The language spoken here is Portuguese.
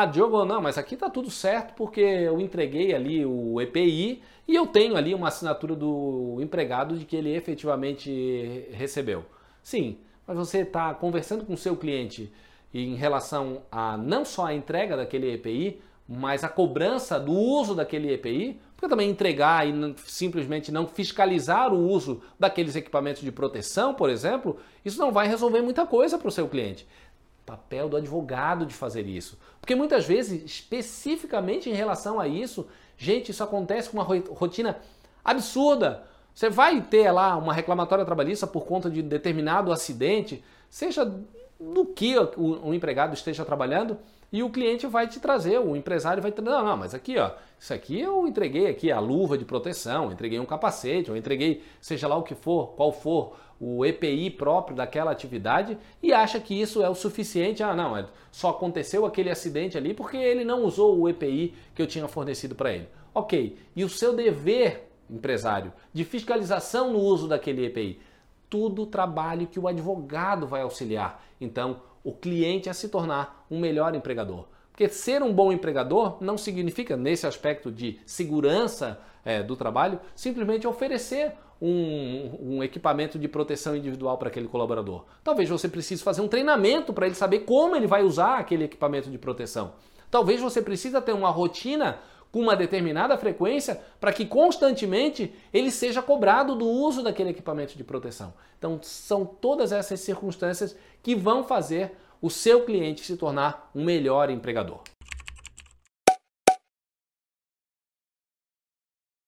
Ah, Diogo, não, mas aqui está tudo certo porque eu entreguei ali o EPI e eu tenho ali uma assinatura do empregado de que ele efetivamente recebeu. Sim, mas você está conversando com o seu cliente em relação a não só a entrega daquele EPI, mas a cobrança do uso daquele EPI, porque também entregar e não, simplesmente não fiscalizar o uso daqueles equipamentos de proteção, por exemplo, isso não vai resolver muita coisa para o seu cliente. Papel do advogado de fazer isso. Porque muitas vezes, especificamente em relação a isso, gente, isso acontece com uma rotina absurda. Você vai ter lá uma reclamatória trabalhista por conta de determinado acidente, seja do que o, empregado esteja trabalhando, e o cliente vai te trazer, o empresário vai te não, não, mas aqui, ó, isso aqui eu entreguei aqui a luva de proteção, entreguei um capacete, eu entreguei seja lá o que for, qual for o EPI próprio daquela atividade e acha que isso é o suficiente. Ah, não, é, só aconteceu aquele acidente ali porque ele não usou o EPI que eu tinha fornecido para ele. Ok, e o seu dever, empresário, de fiscalização no uso daquele EPI? Tudo trabalho que o advogado vai auxiliar. Então, o cliente a se tornar um melhor empregador. Porque ser um bom empregador não significa, nesse aspecto de segurança é, do trabalho, simplesmente oferecer um, um, equipamento de proteção individual para aquele colaborador. Talvez você precise fazer um treinamento para ele saber como ele vai usar aquele equipamento de proteção. Talvez você precisa ter uma rotina com uma determinada frequência para que constantemente ele seja cobrado do uso daquele equipamento de proteção. Então, são todas essas circunstâncias que vão fazer o seu cliente se tornar um melhor empregador.